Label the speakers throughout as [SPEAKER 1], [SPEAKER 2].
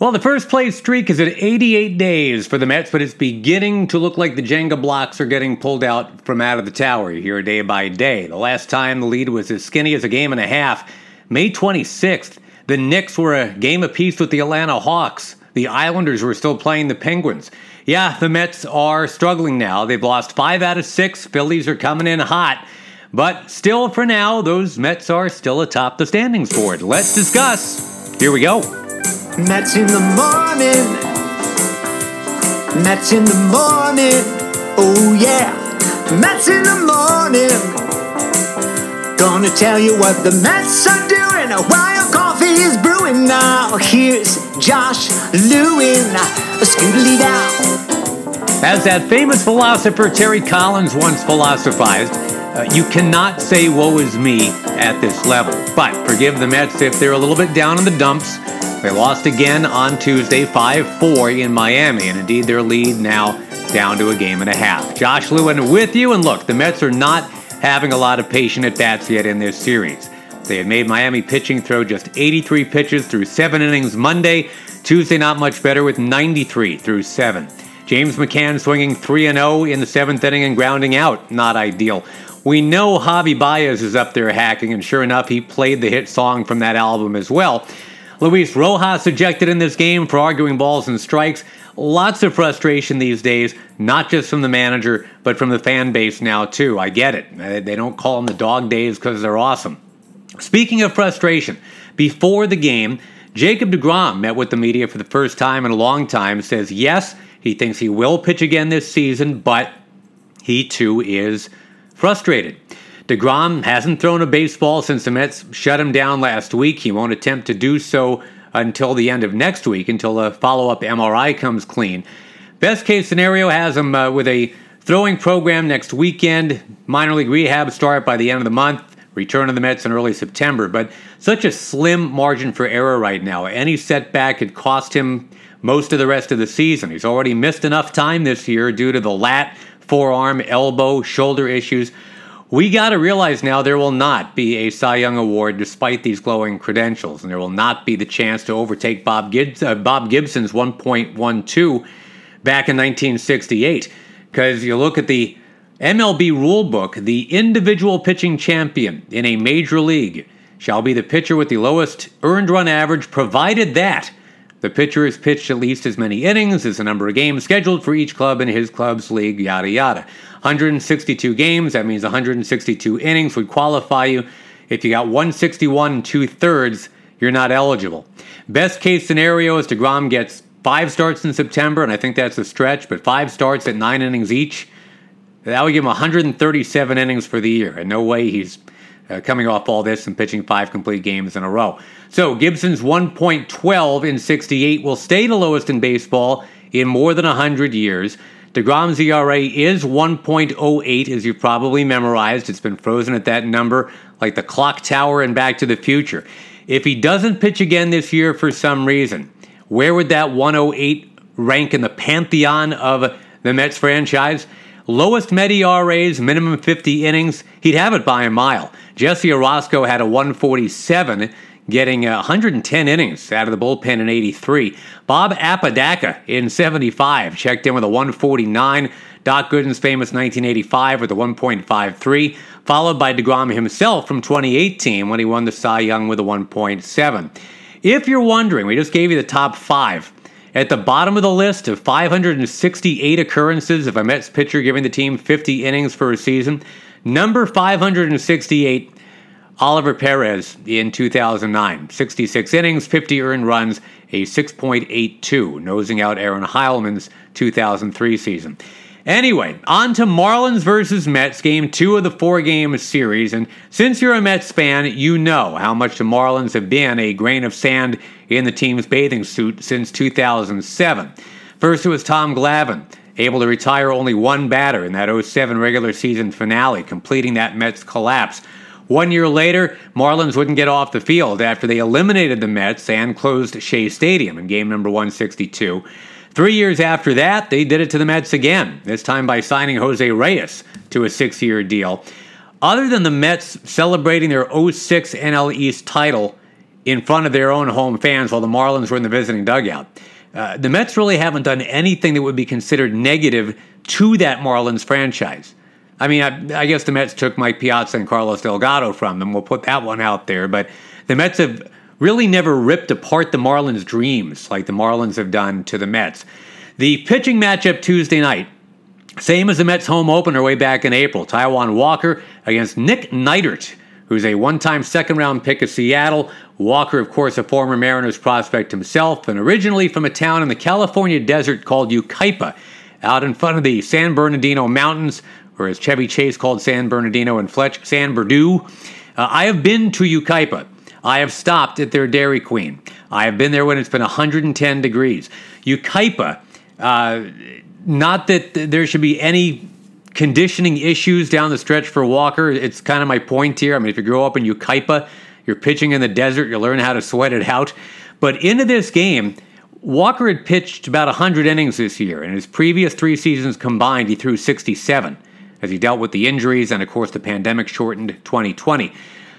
[SPEAKER 1] Well, the first place streak is at 88 days for the Mets, but it's beginning to look like the Jenga blocks are getting pulled out from out of the tower here day by day. The last time the lead was as skinny as a game and a half, May 26th, the Knicks were a game apiece with the Atlanta Hawks. The Islanders were still playing the Penguins. Yeah, the Mets are struggling now. They've lost five out of six. Phillies are coming in hot. But still, for now, those Mets are still atop the standings board. Let's discuss. Here we go.
[SPEAKER 2] Mets in the morning. Mets in the morning. Oh yeah. Mets in the morning. Gonna tell you what the Mets are doing while coffee is brewing now. Here's Josh Lewin. Scootily down.
[SPEAKER 1] As that famous philosopher Terry Collins once philosophized, uh, you cannot say woe is me at this level. But forgive the Mets if they're a little bit down in the dumps. They lost again on Tuesday, 5 4 in Miami, and indeed their lead now down to a game and a half. Josh Lewin with you, and look, the Mets are not having a lot of patient at bats yet in this series. They had made Miami pitching throw just 83 pitches through seven innings Monday. Tuesday, not much better with 93 through seven. James McCann swinging 3 0 in the seventh inning and grounding out. Not ideal. We know Javi Baez is up there hacking, and sure enough, he played the hit song from that album as well. Luis Rojas ejected in this game for arguing balls and strikes. Lots of frustration these days, not just from the manager, but from the fan base now, too. I get it. They don't call them the dog days because they're awesome. Speaking of frustration, before the game, Jacob DeGrom met with the media for the first time in a long time, says yes, he thinks he will pitch again this season, but he too is frustrated. DeGrom hasn't thrown a baseball since the Mets shut him down last week. He won't attempt to do so until the end of next week, until a follow up MRI comes clean. Best case scenario has him uh, with a throwing program next weekend, minor league rehab start by the end of the month, return to the Mets in early September. But such a slim margin for error right now. Any setback could cost him most of the rest of the season. He's already missed enough time this year due to the lat, forearm, elbow, shoulder issues. We got to realize now there will not be a Cy Young Award despite these glowing credentials, and there will not be the chance to overtake Bob, Gibbs, uh, Bob Gibson's 1.12 back in 1968. Because you look at the MLB rulebook, the individual pitching champion in a major league shall be the pitcher with the lowest earned run average, provided that the pitcher has pitched at least as many innings as the number of games scheduled for each club in his club's league, yada yada. 162 games, that means 162 innings would qualify you. If you got 161 and two thirds, you're not eligible. Best case scenario is DeGrom gets five starts in September, and I think that's a stretch, but five starts at nine innings each. That would give him 137 innings for the year, and no way he's uh, coming off all this and pitching five complete games in a row. So Gibson's 1.12 in 68 will stay the lowest in baseball in more than 100 years. DeGrom's ERA is 1.08, as you've probably memorized. It's been frozen at that number, like the clock tower and Back to the Future. If he doesn't pitch again this year for some reason, where would that 108 rank in the pantheon of the Mets franchise? Lowest Met ERAs, minimum 50 innings, he'd have it by a mile. Jesse Orosco had a 147 getting 110 innings out of the bullpen in 83. Bob Apodaca in 75 checked in with a 149. Doc Gooden's famous 1985 with a 1.53, followed by DeGrom himself from 2018 when he won the Cy Young with a 1.7. If you're wondering, we just gave you the top five. At the bottom of the list of 568 occurrences of a Mets pitcher giving the team 50 innings for a season, number 568 Oliver Perez in 2009. 66 innings, 50 earned runs, a 6.82, nosing out Aaron Heilman's 2003 season. Anyway, on to Marlins versus Mets, game two of the four game series. And since you're a Mets fan, you know how much the Marlins have been a grain of sand in the team's bathing suit since 2007. First, it was Tom Glavine, able to retire only one batter in that 07 regular season finale, completing that Mets collapse. One year later, Marlins wouldn't get off the field after they eliminated the Mets and closed Shea Stadium in game number 162. Three years after that, they did it to the Mets again, this time by signing Jose Reyes to a six year deal. Other than the Mets celebrating their 06 NL East title in front of their own home fans while the Marlins were in the visiting dugout. Uh, the Mets really haven't done anything that would be considered negative to that Marlins franchise. I mean, I, I, guess the Mets took Mike Piazza and Carlos Delgado from them. We'll put that one out there. But the Mets have really never ripped apart the Marlins' dreams like the Marlins have done to the Mets. The pitching matchup Tuesday night, same as the Mets home opener way back in April. Taijuan Walker against Nick Neidert, who's a one time second round pick of Seattle. Walker, of course, a former Mariners prospect himself, and originally from a town in the California desert called Yucaipa, out in front of the San Bernardino Mountains, or as Chevy Chase called San Bernardino and Fletch, San Berdoo. Uh, I have been to Yucaipa. I have stopped at their Dairy Queen. I have been there when it's been 110 degrees. Yucaipa, uh, not that there should be any conditioning issues down the stretch for Walker. It's kind of my point here. I mean, if you grow up in Yucaipa, you're pitching in the desert, you learn how to sweat it out. But into this game, Walker had pitched about 100 innings this year. In his previous three seasons combined, he threw 67 as he dealt with the injuries and, of course, the pandemic shortened 2020.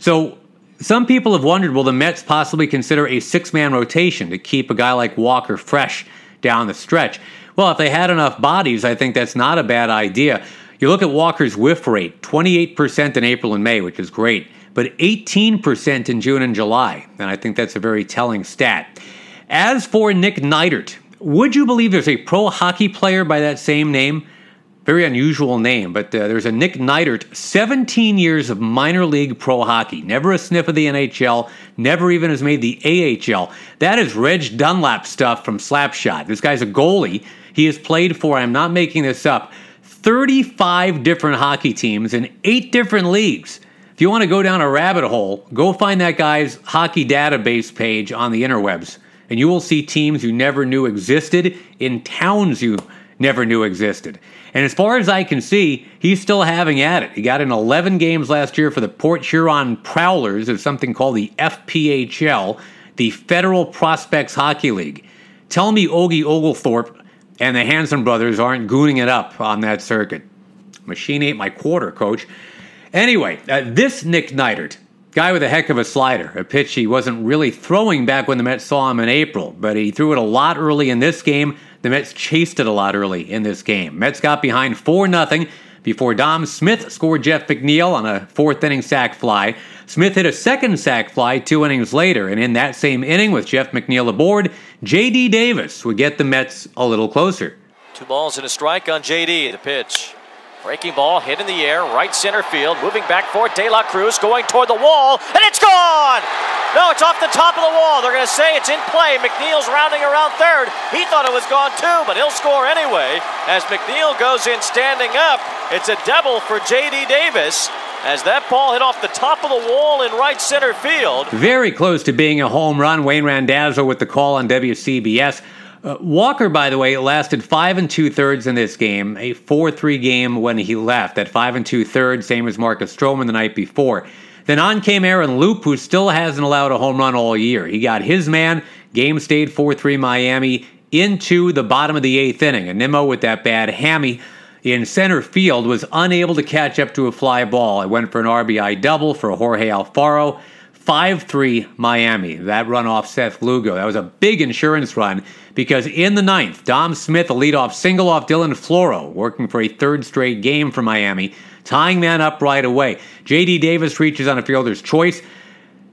[SPEAKER 1] So some people have wondered will the Mets possibly consider a six man rotation to keep a guy like Walker fresh down the stretch? Well, if they had enough bodies, I think that's not a bad idea. You look at Walker's whiff rate 28% in April and May, which is great, but 18% in June and July. And I think that's a very telling stat. As for Nick Neidert, would you believe there's a pro hockey player by that same name? Very unusual name, but uh, there's a Nick Neidert, 17 years of minor league pro hockey. Never a sniff of the NHL, never even has made the AHL. That is Reg Dunlop stuff from Slapshot. This guy's a goalie. He has played for, I'm not making this up, 35 different hockey teams in eight different leagues. If you want to go down a rabbit hole, go find that guy's hockey database page on the interwebs, and you will see teams you never knew existed in towns you never knew existed. And as far as I can see, he's still having at it. He got in 11 games last year for the Port Huron Prowlers of something called the FPHL, the Federal Prospects Hockey League. Tell me Ogie Ogilthorpe and the Hanson brothers aren't gooning it up on that circuit. Machine ate my quarter, coach. Anyway, uh, this Nick Neidert, guy with a heck of a slider, a pitch he wasn't really throwing back when the Mets saw him in April, but he threw it a lot early in this game. The Mets chased it a lot early in this game. Mets got behind 4 0 before Dom Smith scored Jeff McNeil on a fourth inning sac fly. Smith hit a second sac fly two innings later, and in that same inning with Jeff McNeil aboard, J.D. Davis would get the Mets a little closer.
[SPEAKER 3] Two balls and a strike on J.D. The pitch. Breaking ball hit in the air, right center field, moving back for De La Cruz, going toward the wall, and it's gone! No, it's off the top of the wall. They're going to say it's in play. McNeil's rounding around third. He thought it was gone too, but he'll score anyway. As McNeil goes in standing up, it's a double for J.D. Davis as that ball hit off the top of the wall in right center field.
[SPEAKER 1] Very close to being a home run. Wayne Randazzo with the call on WCBS. Uh, Walker, by the way, lasted five and two thirds in this game, a 4 3 game when he left. At five and two thirds, same as Marcus Stroman the night before. Then on came Aaron Loup, who still hasn't allowed a home run all year. He got his man, game stayed 4 3 Miami, into the bottom of the eighth inning. And Nimmo, with that bad hammy in center field, was unable to catch up to a fly ball. It went for an RBI double for Jorge Alfaro. 5 3 Miami. That run off Seth Lugo. That was a big insurance run because in the ninth, Dom Smith, a leadoff single off Dylan Floro, working for a third straight game for Miami, tying man up right away. J.D. Davis reaches on a fielder's choice.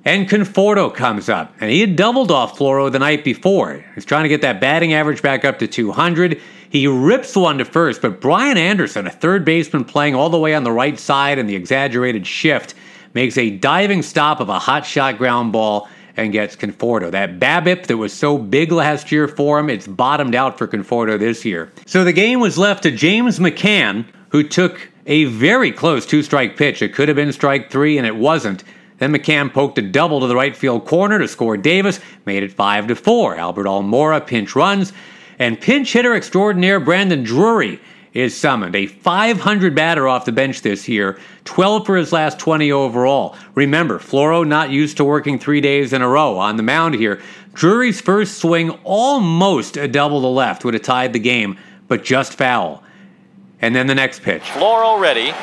[SPEAKER 1] And Conforto comes up, and he had doubled off Floro the night before. He's trying to get that batting average back up to 200. He rips one to first, but Brian Anderson, a third baseman playing all the way on the right side in the exaggerated shift, makes a diving stop of a hot shot ground ball and gets Conforto. That BABIP that was so big last year for him, it's bottomed out for Conforto this year. So the game was left to James McCann, who took a very close two strike pitch. It could have been strike three, and it wasn't. Then McCann poked a double to the right field corner to score Davis, made it 5 to 4. Albert Almora pinch runs, and pinch hitter extraordinaire Brandon Drury is summoned. A 500 batter off the bench this year, 12 for his last 20 overall. Remember, Floro not used to working three days in a row on the mound here. Drury's first swing, almost a double to left, would have tied the game, but just foul. And then the next pitch.
[SPEAKER 3] Floro ready.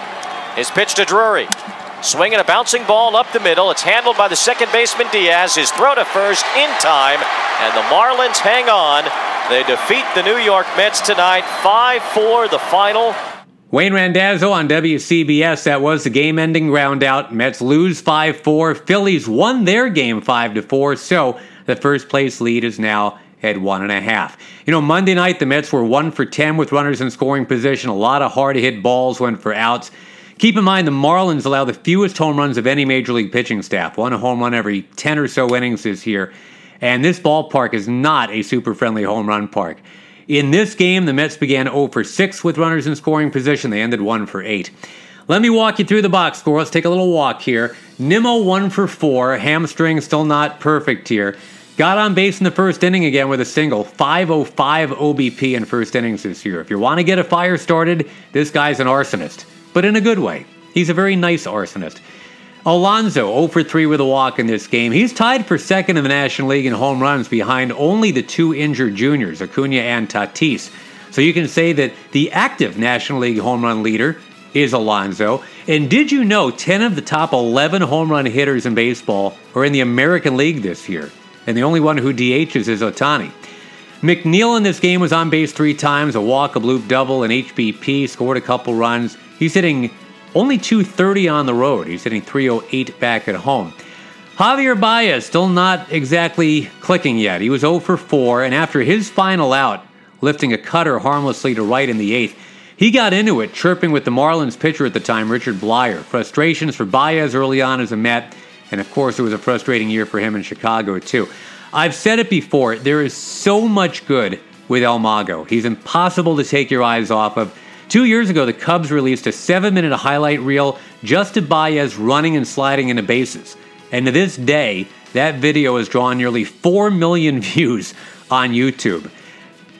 [SPEAKER 3] His pitch to Drury. Swinging a bouncing ball up the middle. It's handled by the second baseman Diaz. His throw to first in time. And the Marlins hang on. They defeat the New York Mets tonight. 5 4 the final.
[SPEAKER 1] Wayne Randazzo on WCBS. That was the game ending roundout. Mets lose 5 4. Phillies won their game 5 4. So the first place lead is now at one and a half. You know, Monday night the Mets were one for 10 with runners in scoring position. A lot of hard hit balls went for outs. Keep in mind the Marlins allow the fewest home runs of any major league pitching staff. One home run every 10 or so innings this year. And this ballpark is not a super friendly home run park. In this game, the Mets began 0 for 6 with runners in scoring position. They ended 1 for 8. Let me walk you through the box score. Let's take a little walk here. Nimmo 1 for 4. Hamstring still not perfect here. Got on base in the first inning again with a single. 505 OBP in first innings this year. If you want to get a fire started, this guy's an arsonist, but in a good way. He's a very nice arsonist. Alonso 0 for 3 with a walk in this game. He's tied for second in the National League in home runs behind only the two injured juniors, Acuna and Tatis. So you can say that the active National League home run leader is Alonso. And did you know 10 of the top 11 home run hitters in baseball are in the American League this year? And the only one who DHs is Ohtani. McNeil in this game was on base three times, a walk, a bloop double, an HBP, scored a couple runs. He's hitting only 230 on the road. He's hitting 308 back at home. Javier Baez still not exactly clicking yet. He was 0 for 4, and after his final out, lifting a cutter harmlessly to right in the eighth, he got into it, chirping with the Marlins pitcher at the time, Richard Bleier. Frustrations for Baez early on as a Met, and of course, it was a frustrating year for him in Chicago, too. I've said it before, there is so much good with El Mago. He's impossible to take your eyes off of. Two years ago, the Cubs released a seven minute highlight reel just to Baez running and sliding into bases. And to this day, that video has drawn nearly 4 million views on YouTube.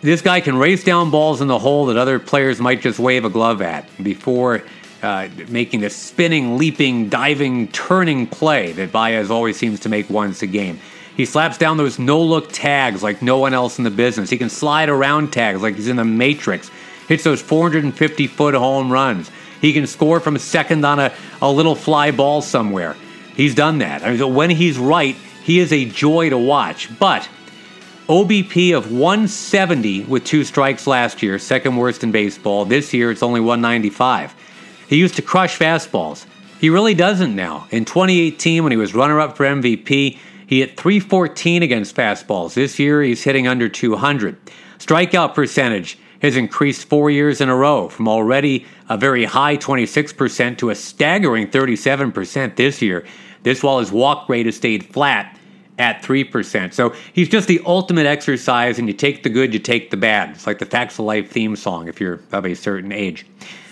[SPEAKER 1] This guy can race down balls in the hole that other players might just wave a glove at before uh, making the spinning, leaping, diving, turning play that Baez always seems to make once a game. He slaps down those no look tags like no one else in the business. He can slide around tags like he's in the Matrix hits those 450 foot home runs. He can score from second on a, a little fly ball somewhere. He's done that. I mean, when he's right, he is a joy to watch. But OBP of 170 with two strikes last year, second worst in baseball. This year it's only 195. He used to crush fastballs. He really doesn't now. In 2018, when he was runner up for MVP, he hit 314 against fastballs. This year he's hitting under 200. Strikeout percentage has increased four years in a row from already a very high 26% to a staggering 37% this year. This while his walk rate has stayed flat at 3%. So he's just the ultimate exercise, and you take the good, you take the bad. It's like the Facts of Life theme song if you're of a certain age.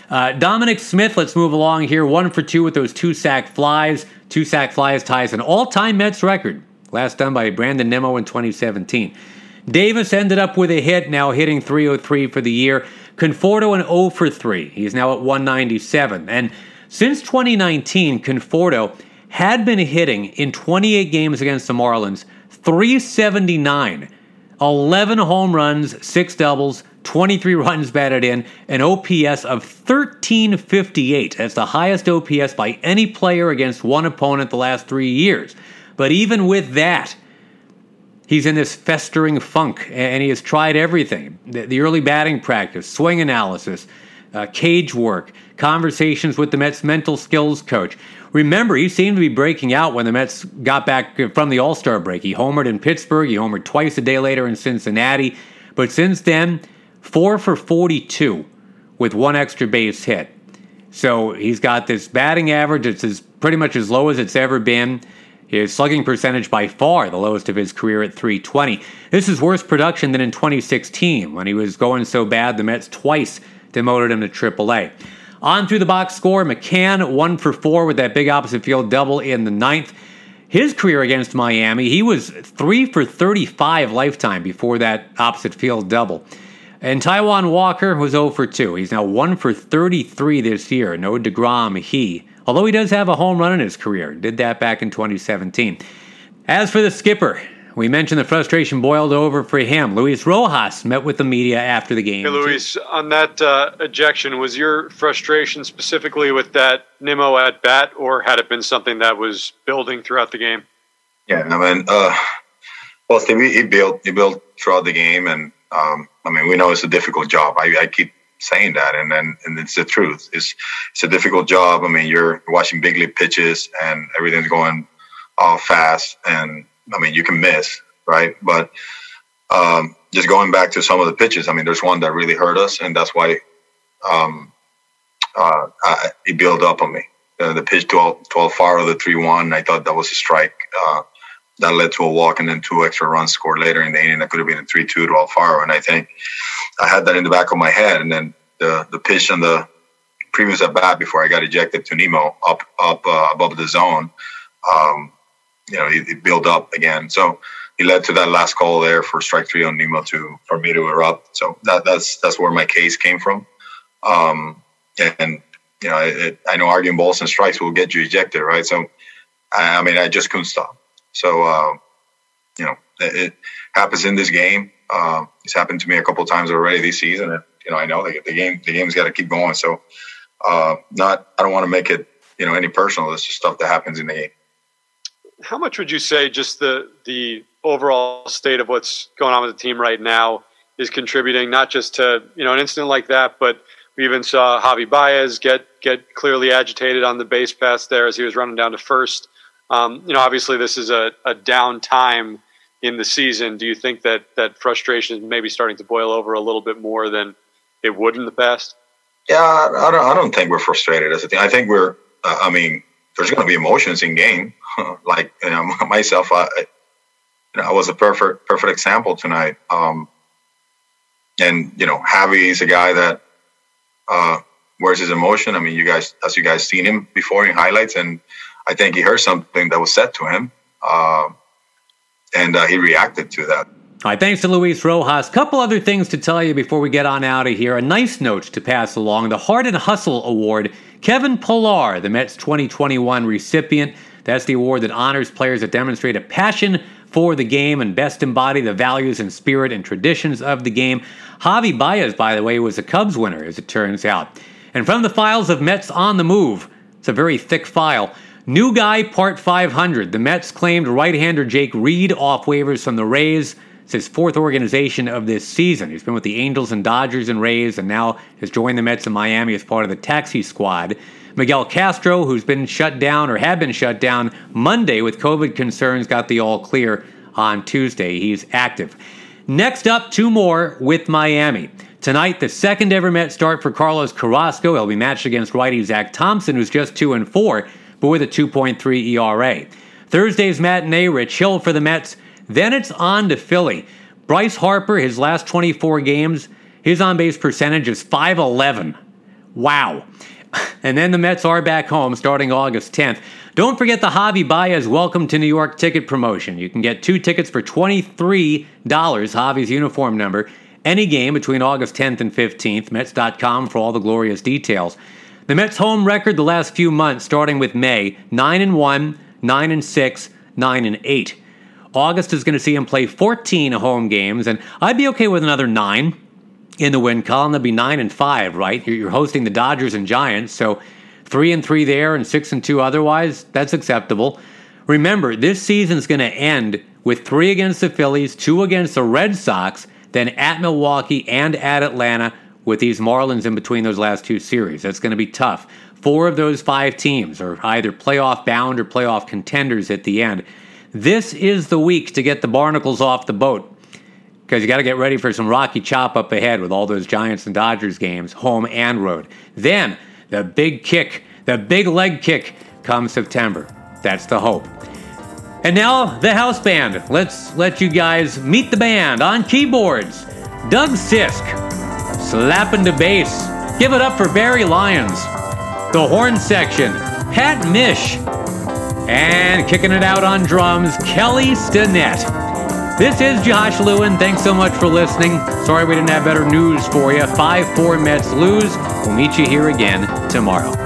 [SPEAKER 1] Uh, Dominic Smith, let's move along here. One for two with those two sac flies. Two sac flies ties an all time Mets record, last done by Brandon Nimmo in 2017. Davis ended up with a hit, now hitting 303 for the year. Conforto an 0 for 3. He's now at 197. And since 2019, Conforto had been hitting in 28 games against the Marlins 379, 11 home runs, 6 doubles, 23 runs batted in, an OPS of 1358. That's the highest OPS by any player against one opponent the last three years. But even with that, He's in this festering funk, and he has tried everything the, the early batting practice, swing analysis, uh, cage work, conversations with the Mets mental skills coach. Remember, he seemed to be breaking out when the Mets got back from the All Star break. He homered in Pittsburgh, he homered twice a day later in Cincinnati. But since then, four for 42 with one extra base hit. So he's got this batting average that's as, pretty much as low as it's ever been. His slugging percentage by far the lowest of his career at 320. This is worse production than in 2016 when he was going so bad the Mets twice demoted him to AAA. On through the box score, McCann one for four with that big opposite field double in the ninth. His career against Miami, he was three for 35 lifetime before that opposite field double. And Taijuan Walker was 0 for 2. He's now 1 for 33 this year. No DeGrom, he although he does have a home run in his career. Did that back in 2017. As for the skipper, We mentioned the frustration boiled over for him. Luis Rojas met with the media after the game.
[SPEAKER 4] Hey, Luis, on that uh, ejection, was your frustration specifically with that Nimmo at bat, or had it been something that was building throughout the game?
[SPEAKER 5] Yeah, I mean, uh, well, Steve, he built he built throughout the game, and um, I mean, we know it's a difficult job. I, I keep saying that, and then and it's the truth. It's it's a difficult job. I mean, you're watching big league pitches, and everything's going all fast, and I mean, you can miss, right? But um, just going back to some of the pitches, I mean, there's one that really hurt us, and that's why um, uh, I, he built up on me. Uh, the pitch to, Al, to Alfaro, the 3 1, I thought that was a strike. Uh, that led to a walk and then two extra runs scored later in the inning. That could have been a 3 2 to Alfaro. And I think I had that in the back of my head. And then the, the pitch and the previous at bat before I got ejected to Nimmo up up uh, above the zone, um, you know, he, he built up again. So he led to that last call there for strike three on Nimmo to for me to erupt. So that, that's that's where my case came from. Um, and you know, it, I know arguing balls and strikes will get you ejected, right? So I mean, I just couldn't stop. So uh, you know, it, it, happens in this game. Uh, it's happened to me a couple times already this season, and you know, I know the, the game the game's got to keep going. So uh, not I don't want to make it you know any personal. It's just stuff that happens in the game
[SPEAKER 4] how much would you say just the the overall state of what's going on with the team right now is contributing not just to you know an incident like that, but we even saw Javi Baez get get clearly agitated on the base pass there as he was running down to first. Um, you know, obviously this is a, a down time in the season. Do you think that that frustration is maybe starting to boil over a little bit more than it would in the past?
[SPEAKER 5] Yeah, I don't. I don't think we're frustrated as a team. I think we're. Uh, I mean, there's going to be emotions in game. like you know, myself, I, you know, I was a perfect perfect example tonight. Um, and you know, Javi is a guy that uh, wears his emotion. I mean, you guys, as you guys seen him before in highlights, and I think he heard something that was said to him, uh, and uh, he reacted to that.
[SPEAKER 1] All right, thanks to Luis Rojas. Couple other things to tell you before we get on out of here. A nice note to pass along: the Heart and Hustle Award. Kevin Pillar, the Mets 2021 recipient. That's the award that honors players that demonstrate a passion for the game and best embody the values and spirit and traditions of the game. Javi Baez, by the way, was a Cubs winner, as it turns out. And from the files of Mets on the Move, it's a very thick file. New guy, part 500. The Mets claimed right hander Jake Reed off waivers from the Rays. It's his fourth organization of this season. He's been with the Angels and Dodgers and Rays, and now has joined the Mets in Miami as part of the taxi squad. Miguel Castro, who's been shut down or had been shut down Monday with COVID concerns, got the all clear on Tuesday. He's active. Next up, two more with Miami. Tonight, the second ever Met start for Carlos Carrasco. He'll be matched against righty Zach Thompson, who's just 2 and 4, but with a 2.3 ERA. Thursday's matinee, Rich Hill for the Mets then it's on to Philly. Bryce Harper, his last 24 games, his on base percentage is 511. Wow. And then the Mets are back home starting August 10th. Don't forget the Javi Baez Welcome to New York ticket promotion. You can get two tickets for $23, Javi's uniform number, any game between August 10th and 15th. Mets.com for all the glorious details. The Mets' home record the last few months, starting with May 9 and 1, 9 and 6, 9 and 8. August is going to see him play 14 home games, and I'd be okay with another nine in the win column. That'd be nine and five, right? You're hosting the Dodgers and Giants, so three and three there and six and two otherwise. That's acceptable. Remember, this season's going to end with three against the Phillies, two against the Red Sox, then at Milwaukee and at Atlanta with these Marlins in between those last two series. That's going to be tough. Four of those five teams are either playoff bound or playoff contenders at the end. This is the week to get the barnacles off the boat because you got to get ready for some rocky chop up ahead with all those Giants and Dodgers games, home and road. Then the big kick, the big leg kick comes September. That's the hope. And now the house band. Let's let you guys meet the band on keyboards. Doug Sisk, slapping the bass. Give it up for Barry Lyons. The horn section, Pat Mish. And kicking it out on drums, Kelly Stinnett. This is Josh Lewin. Thanks so much for listening. Sorry we didn't have better news for you. 5 4 Mets lose. We'll meet you here again tomorrow.